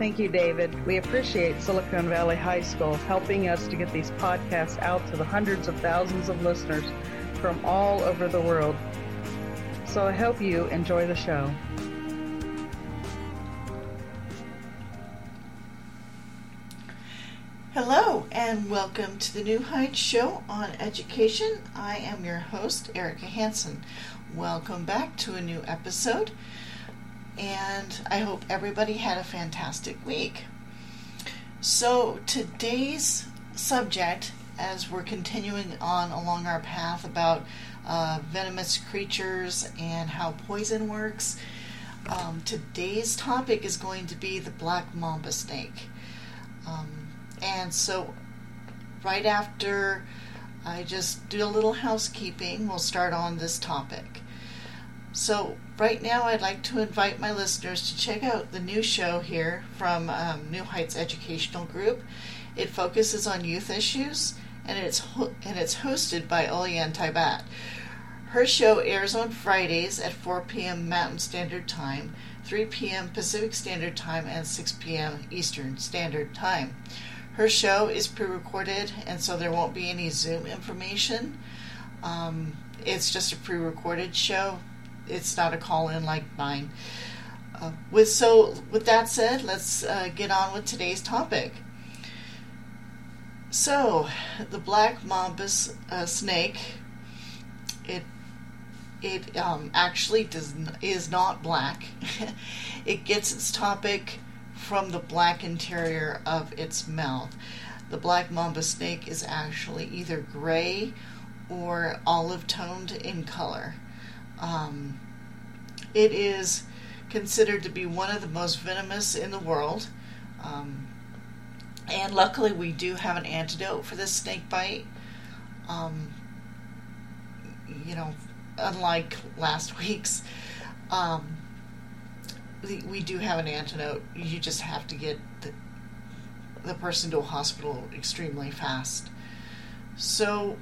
Thank you, David. We appreciate Silicon Valley High School helping us to get these podcasts out to the hundreds of thousands of listeners from all over the world. So I hope you enjoy the show. Hello, and welcome to the New Heights Show on Education. I am your host, Erika Hanson. Welcome back to a new episode and I hope everybody had a fantastic week. So, today's subject, as we're continuing on along our path about uh, venomous creatures and how poison works, um, today's topic is going to be the black mamba snake. Um, and so, right after I just do a little housekeeping, we'll start on this topic. So, right now, I'd like to invite my listeners to check out the new show here from um, New Heights Educational Group. It focuses on youth issues, and it's ho- and it's hosted by Oliane Taibat. Her show airs on Fridays at 4 p.m. Mountain Standard Time, 3 p.m. Pacific Standard Time, and 6 p.m. Eastern Standard Time. Her show is pre-recorded, and so there won't be any Zoom information. Um, it's just a pre-recorded show it's not a call in like mine. Uh, with so with that said, let's uh, get on with today's topic. So, the black mamba uh, snake, it it um, actually does is not black. it gets its topic from the black interior of its mouth. The black mamba snake is actually either gray or olive toned in color. Um, it is considered to be one of the most venomous in the world. Um, and luckily, we do have an antidote for this snake bite. Um, you know, unlike last week's, um, we do have an antidote. You just have to get the, the person to a hospital extremely fast. So,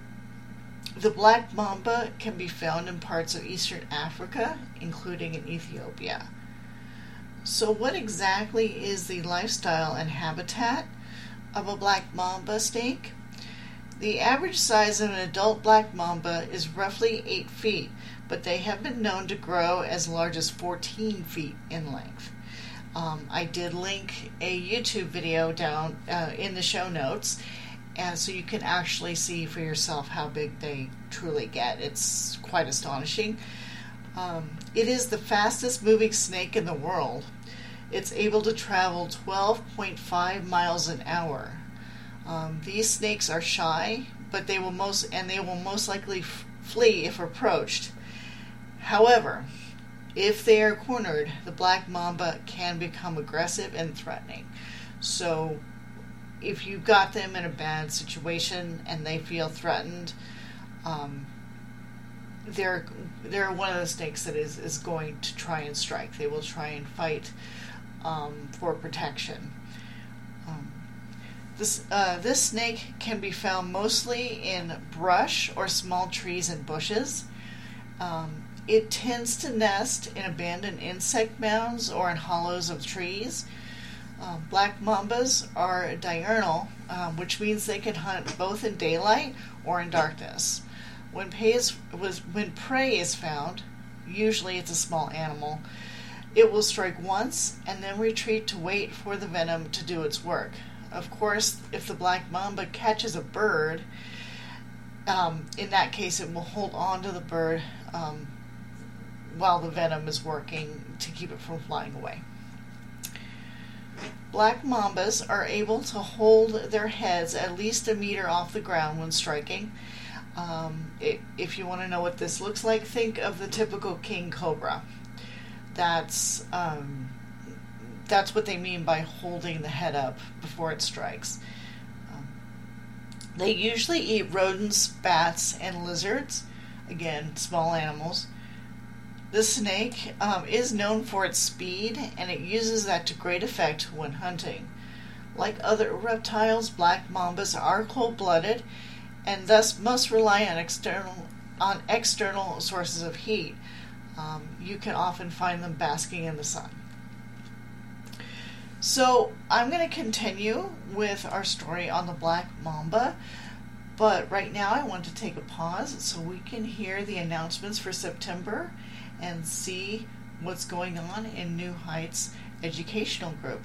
the black mamba can be found in parts of eastern Africa, including in Ethiopia. So, what exactly is the lifestyle and habitat of a black mamba snake? The average size of an adult black mamba is roughly 8 feet, but they have been known to grow as large as 14 feet in length. Um, I did link a YouTube video down uh, in the show notes, and so you can actually see for yourself how big they truly get. It's quite astonishing. Um, it is the fastest moving snake in the world. It's able to travel 12.5 miles an hour. Um, these snakes are shy, but they will most and they will most likely f- flee if approached. However, if they are cornered, the black mamba can become aggressive and threatening. So if you got them in a bad situation and they feel threatened, um, they're they're one of the snakes that is is going to try and strike. They will try and fight um, for protection. Um, this uh, this snake can be found mostly in brush or small trees and bushes. Um, it tends to nest in abandoned insect mounds or in hollows of trees. Uh, black mambas are diurnal, um, which means they can hunt both in daylight or in darkness. When prey is, was, when prey is found, usually it's a small animal, it will strike once and then retreat to wait for the venom to do its work. Of course, if the black mamba catches a bird, um, in that case, it will hold on to the bird um, while the venom is working to keep it from flying away. Black mambas are able to hold their heads at least a meter off the ground when striking. Um, it, if you want to know what this looks like, think of the typical king cobra. That's um, that's what they mean by holding the head up before it strikes. Um, they usually eat rodents, bats, and lizards. Again, small animals. The snake um, is known for its speed and it uses that to great effect when hunting. Like other reptiles, black mambas are cold blooded and thus must rely on external, on external sources of heat. Um, you can often find them basking in the sun. So, I'm going to continue with our story on the black mamba. But right now, I want to take a pause so we can hear the announcements for September and see what's going on in New Heights Educational Group.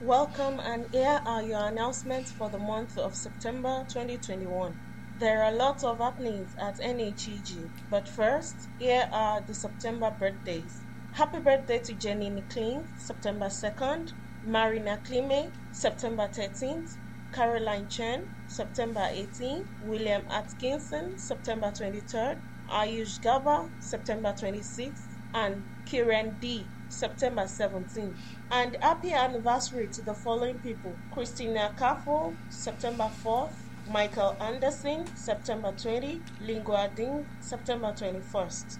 Welcome, and here are your announcements for the month of September 2021. There are lots of happenings at NHEG, but first, here are the September birthdays. Happy birthday to Jenny McLean, September 2nd, Marina Klime, September 13th, Caroline Chen, September 18th, William Atkinson, September 23rd, Ayush Gaba, September 26th, and Kiran D, September 17th. And happy anniversary to the following people Christina Kafo, September 4th, Michael Anderson, September 20, Lingua Ding, September 21st.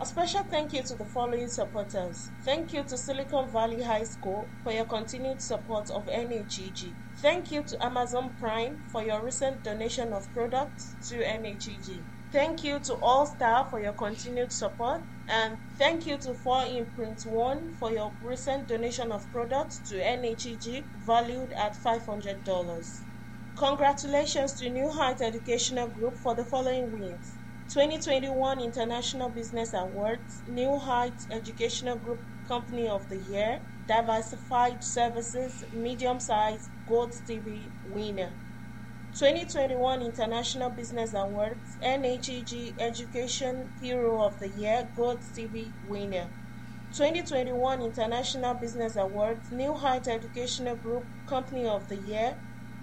A special thank you to the following supporters. Thank you to Silicon Valley High School for your continued support of NHEG. Thank you to Amazon Prime for your recent donation of products to NHEG. Thank you to all staff for your continued support. And thank you to 4 Imprint 1 for your recent donation of products to NHEG valued at $500. Congratulations to New Heights Educational Group for the following wins. 2021 International Business Awards, New Heights Educational Group Company of the Year, Diversified Services, Medium Size, Gold Stevie winner. 2021 International Business Awards, NHEG Education Hero of the Year, Gold Stevie winner. 2021 International Business Awards, New Heights Educational Group Company of the Year,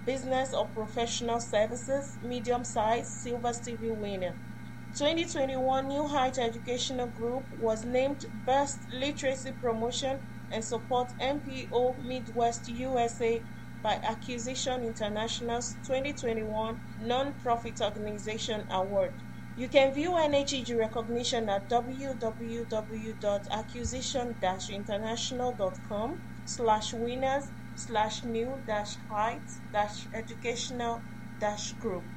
Business or Professional Services, Medium Size, Silver Stevie winner. 2021 New Heights Educational Group was named Best Literacy Promotion and Support NPO Midwest USA by Acquisition International's 2021 Non-Profit Organization Award. You can view NHEG recognition at www.acquisition-international.com slash winners slash new dash heights dash educational dash group.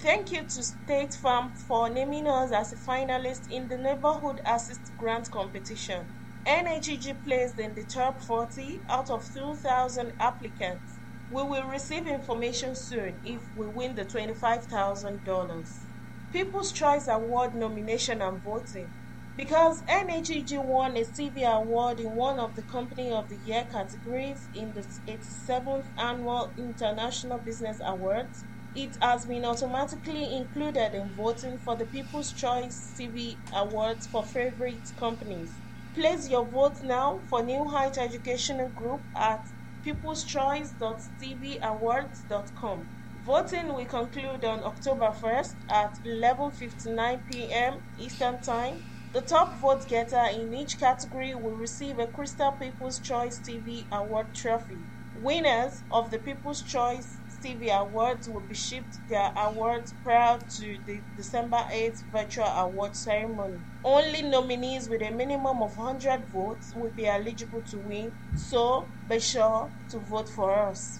Thank you to State Farm for naming us as a finalist in the Neighborhood Assist Grant Competition. NHEG placed in the top 40 out of 2,000 applicants. We will receive information soon if we win the $25,000. People's Choice Award nomination and voting. Because NHEG won a Stevie Award in one of the Company of the Year categories in the 87th Annual International Business Awards, it has been automatically included in voting for the People's Choice Stevie Awards for favorite companies. Place your vote now for New Heights Educational Group at peopleschoice.stevieawards.com. Voting will conclude on October 1st at 11:59 p.m. Eastern Time. The top vote getter in each category will receive a Crystal People's Choice Stevie Award trophy. Winners of the People's Choice Stevie Awards will be shipped their awards prior to the December 8th virtual award ceremony. Only nominees with a minimum of 100 votes will be eligible to win, so be sure to vote for us.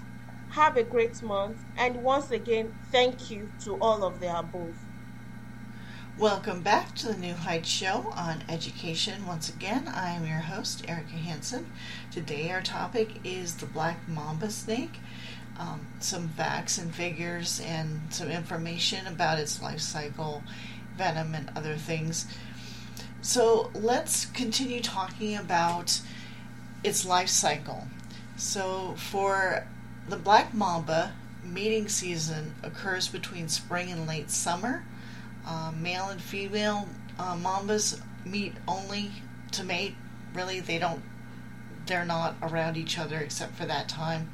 Have a great month, and once again, thank you to all of the above. Welcome back to the New Heights Show on education. Once again, I am your host, Erika Hansen. Today, our topic is the black mamba snake. Um, some facts and figures and some information about its life cycle venom and other things. So let's continue talking about its life cycle. So for the black mamba, mating season occurs between spring and late summer. Uh, male and female uh, mambas meet only to mate. Really, they don't. They're not around each other except for that time,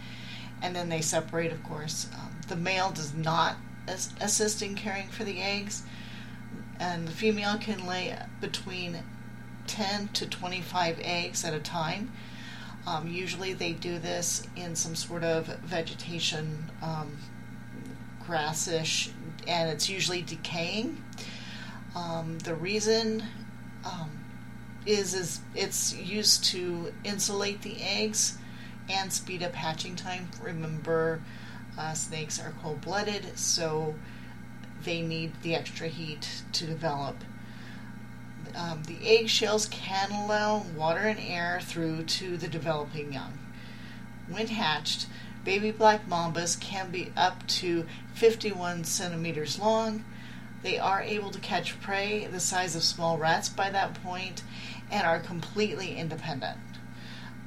and then they separate. Of course, um, the male does not as- assist in caring for the eggs, and the female can lay between 10 to 25 eggs at a time. Um, usually, they do this in some sort of vegetation, um, grassish, and it's usually decaying. Um, the reason um, is is it's used to insulate the eggs and speed up hatching time. Remember, uh, snakes are cold blooded, so they need the extra heat to develop. Um, the eggshells can allow water and air through to the developing young. When hatched, baby black mambas can be up to 51 centimeters long. They are able to catch prey the size of small rats by that point and are completely independent.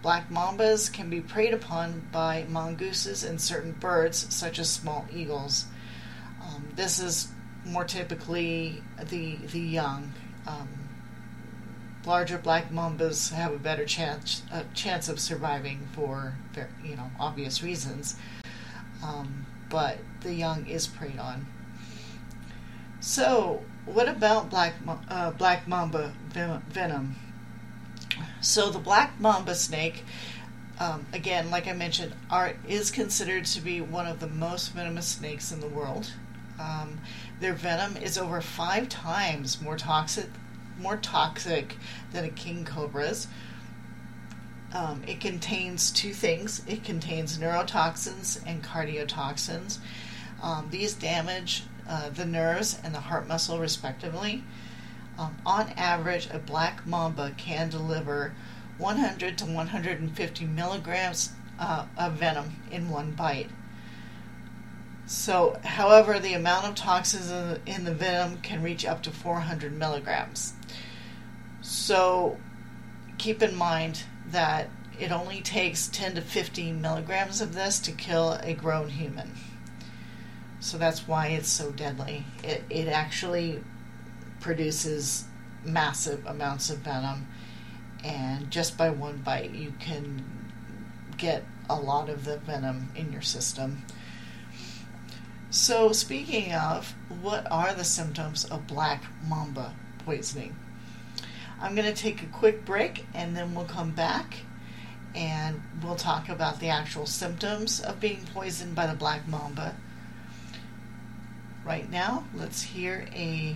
Black mambas can be preyed upon by mongooses and certain birds, such as small eagles. Um, this is more typically the the young. Um, larger black mambas have a better chance a chance of surviving for you know obvious reasons, um, but the young is preyed on. So, what about black uh, black mamba venom? So the black mamba snake, um, again, like I mentioned, are is considered to be one of the most venomous snakes in the world. Um, their venom is over five times more toxic, more toxic than a king cobra's. Um, it contains two things. It contains neurotoxins and cardiotoxins. Um, these damage uh, the nerves and the heart muscle, respectively. Um, on average, a black mamba can deliver 100 to 150 milligrams uh, of venom in one bite. So, however, the amount of toxins in the venom can reach up to 400 milligrams. So, keep in mind that it only takes 10 to 15 milligrams of this to kill a grown human. So that's why it's so deadly. It, it actually produces massive amounts of venom, and just by one bite, you can get a lot of the venom in your system. So, speaking of, what are the symptoms of black mamba poisoning? I'm going to take a quick break and then we'll come back and we'll talk about the actual symptoms of being poisoned by the black mamba right now, let's hear a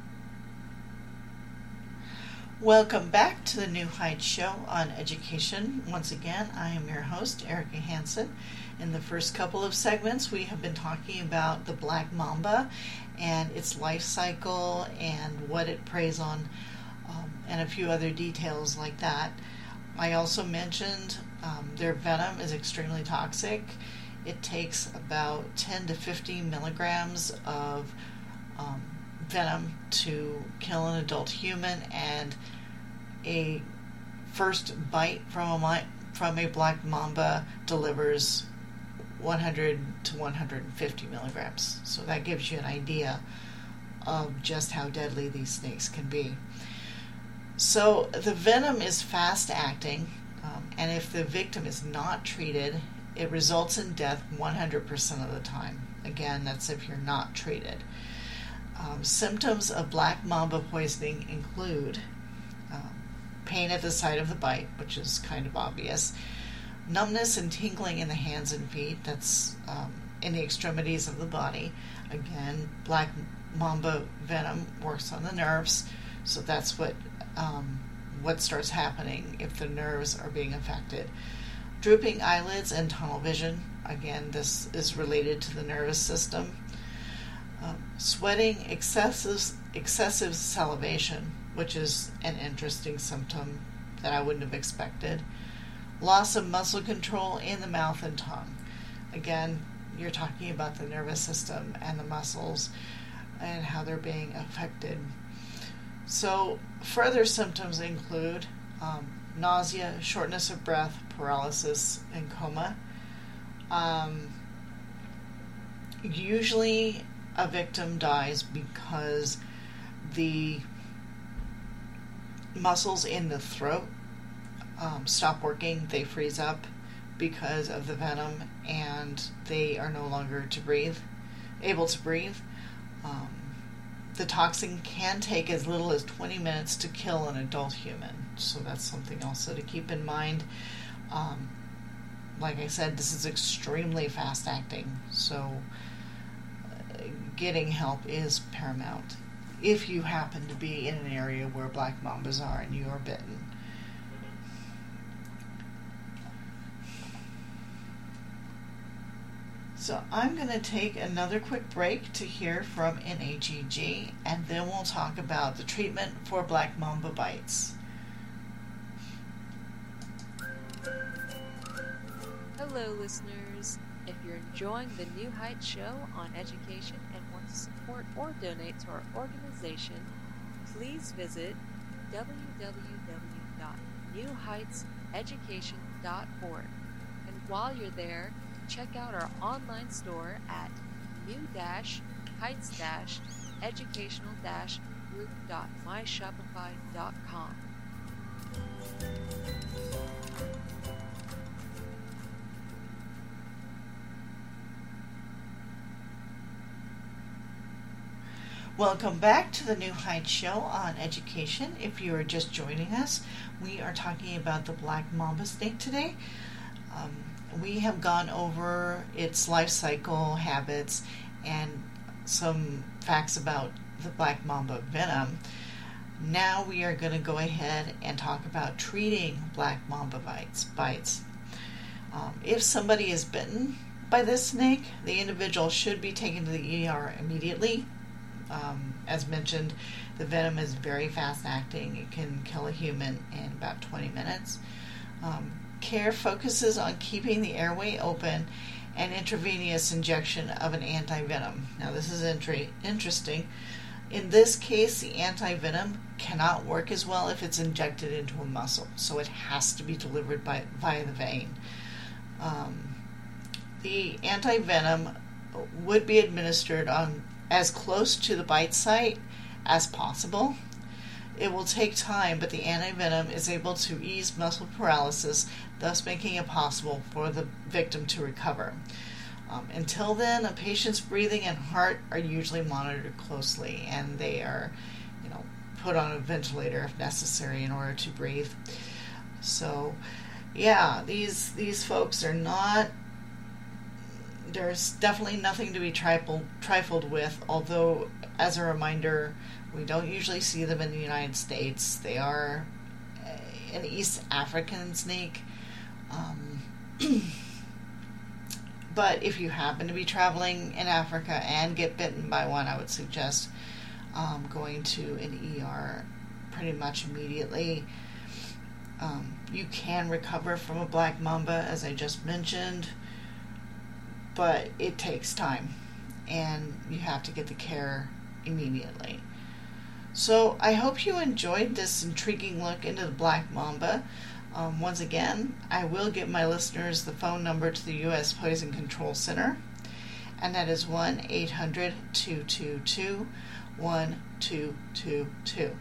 Welcome back to the New Heights Show on Education. Once again, I am your host, Erika Hansen. In the first couple of segments, we have been talking about the black mamba and its life cycle and what it preys on, um, and a few other details like that. I also mentioned um, their venom is extremely toxic it takes about 10 to 15 milligrams of um, venom to kill an adult human, and a first bite from a from a black mamba delivers 100 to 150 milligrams. So that gives you an idea of just how deadly these snakes can be. So the venom is fast acting, um, and if the victim is not treated, it results in death 100% of the time. Again, that's if you're not treated. Um, symptoms of black mamba poisoning include um, pain at the site of the bite, which is kind of obvious, numbness and tingling in the hands and feet, that's um, in the extremities of the body. Again, black mamba venom works on the nerves, So that's what um, what starts happening if the nerves are being affected. Drooping eyelids and tunnel vision. Again, this is related to the nervous system. Um, sweating, excessive excessive salivation, which is an interesting symptom that I wouldn't have expected. Loss of muscle control in the mouth and tongue. Again, you're talking about the nervous system and the muscles and how they're being affected. So, further symptoms include um, nausea, shortness of breath, paralysis, and coma. Um, usually, a victim dies because the muscles in the throat um, stop working, they freeze up because of the venom, and they are no longer to breathe, able to breathe. Um, the toxin can take as little as 20 minutes to kill an adult human, so that's something also to keep in mind. Um, like I said, this is extremely fast acting, so getting help is paramount if you happen to be in an area where black mambas are and you are bitten. So I'm going to take another quick break to hear from NHEG and then we'll talk about the treatment for black mamba bites. Hello, listeners. If you're enjoying the New Heights show on education to support or donate to our organization, please visit www.newheightseducation.org. And while you're there, check out our online store at new-heights-educational-group.myshopify.com. Welcome back to the New Heights Show on education. If you are just joining us, we are talking about the black mamba snake today. Um, we have gone over its life cycle, habits, and some facts about the black mamba venom. Now we are going to go ahead and talk about treating black mamba bites. bites. Um, if somebody is bitten by this snake, the individual should be taken to the ER immediately um, as mentioned, the venom is very fast acting. It can kill a human in about 20 minutes. Um, care focuses on keeping the airway open and intravenous injection of an anti venom. Now, this is interesting. In this case, the anti venom cannot work as well if it's injected into a muscle, so it has to be delivered by, via the vein. Um, the anti venom would be administered on as close to the bite site as possible. It will take time, but the antivenom is able to ease muscle paralysis, thus making it possible for the victim to recover. Um, until then, a patient's breathing and heart are usually monitored closely, and they are, you know, put on a ventilator if necessary in order to breathe. So, yeah, these these folks are not there's definitely nothing to be trifled, trifled with, although, as a reminder, we don't usually see them in the United States. They are an East African snake. Um, but if you happen to be traveling in Africa and get bitten by one, I would suggest um, going to an ER pretty much immediately. Um, you can recover from a black mamba, as I just mentioned but it takes time and you have to get the care immediately. So I hope you enjoyed this intriguing look into the black mamba. Um, once again, I will give my listeners the phone number to the U.S. Poison Control Center, and that is 1 800 222 1222.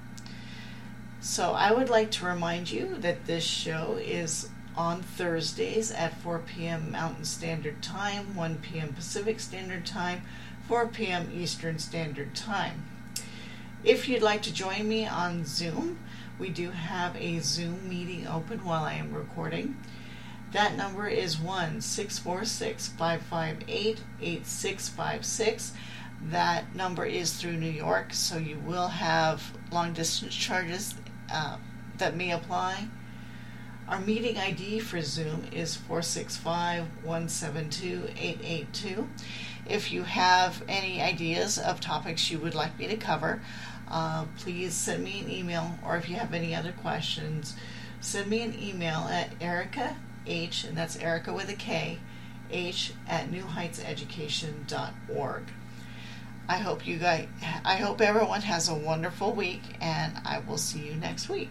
So I would like to remind you that this show is on Thursdays at 4 p.m. Mountain Standard Time, 1 p.m. Pacific Standard Time, 4 p.m. Eastern Standard Time. If you'd like to join me on Zoom, we do have a Zoom meeting open while I am recording. That number is 1 646 558 8656. That number is through New York, so you will have long distance charges uh, that may apply. Our meeting ID for Zoom is 465 172 882. If you have any ideas of topics you would like me to cover, uh, please send me an email, or if you have any other questions, send me an email at Erika H, and that's Erika with a K, H at newheightseducation.org. I hope you guys, I hope everyone has a wonderful week, and I will see you next week.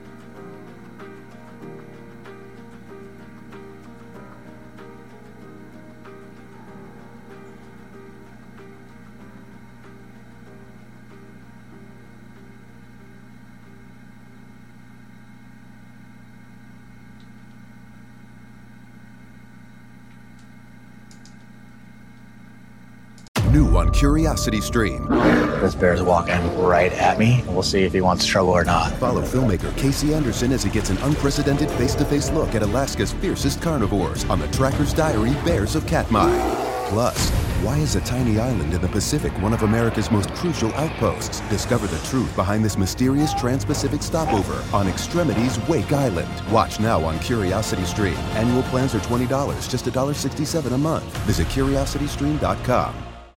New on Curiosity Stream. This bear's walking right at me. We'll see if he wants trouble or not. Follow filmmaker Casey Anderson as he gets an unprecedented face to face look at Alaska's fiercest carnivores on the Tracker's Diary Bears of Katmai. Plus, why is a tiny island in the Pacific one of America's most crucial outposts? Discover the truth behind this mysterious trans Pacific stopover on Extremities Wake Island. Watch now on Curiosity Stream. Annual plans are $20, just $1.67 a month. Visit curiositystream.com.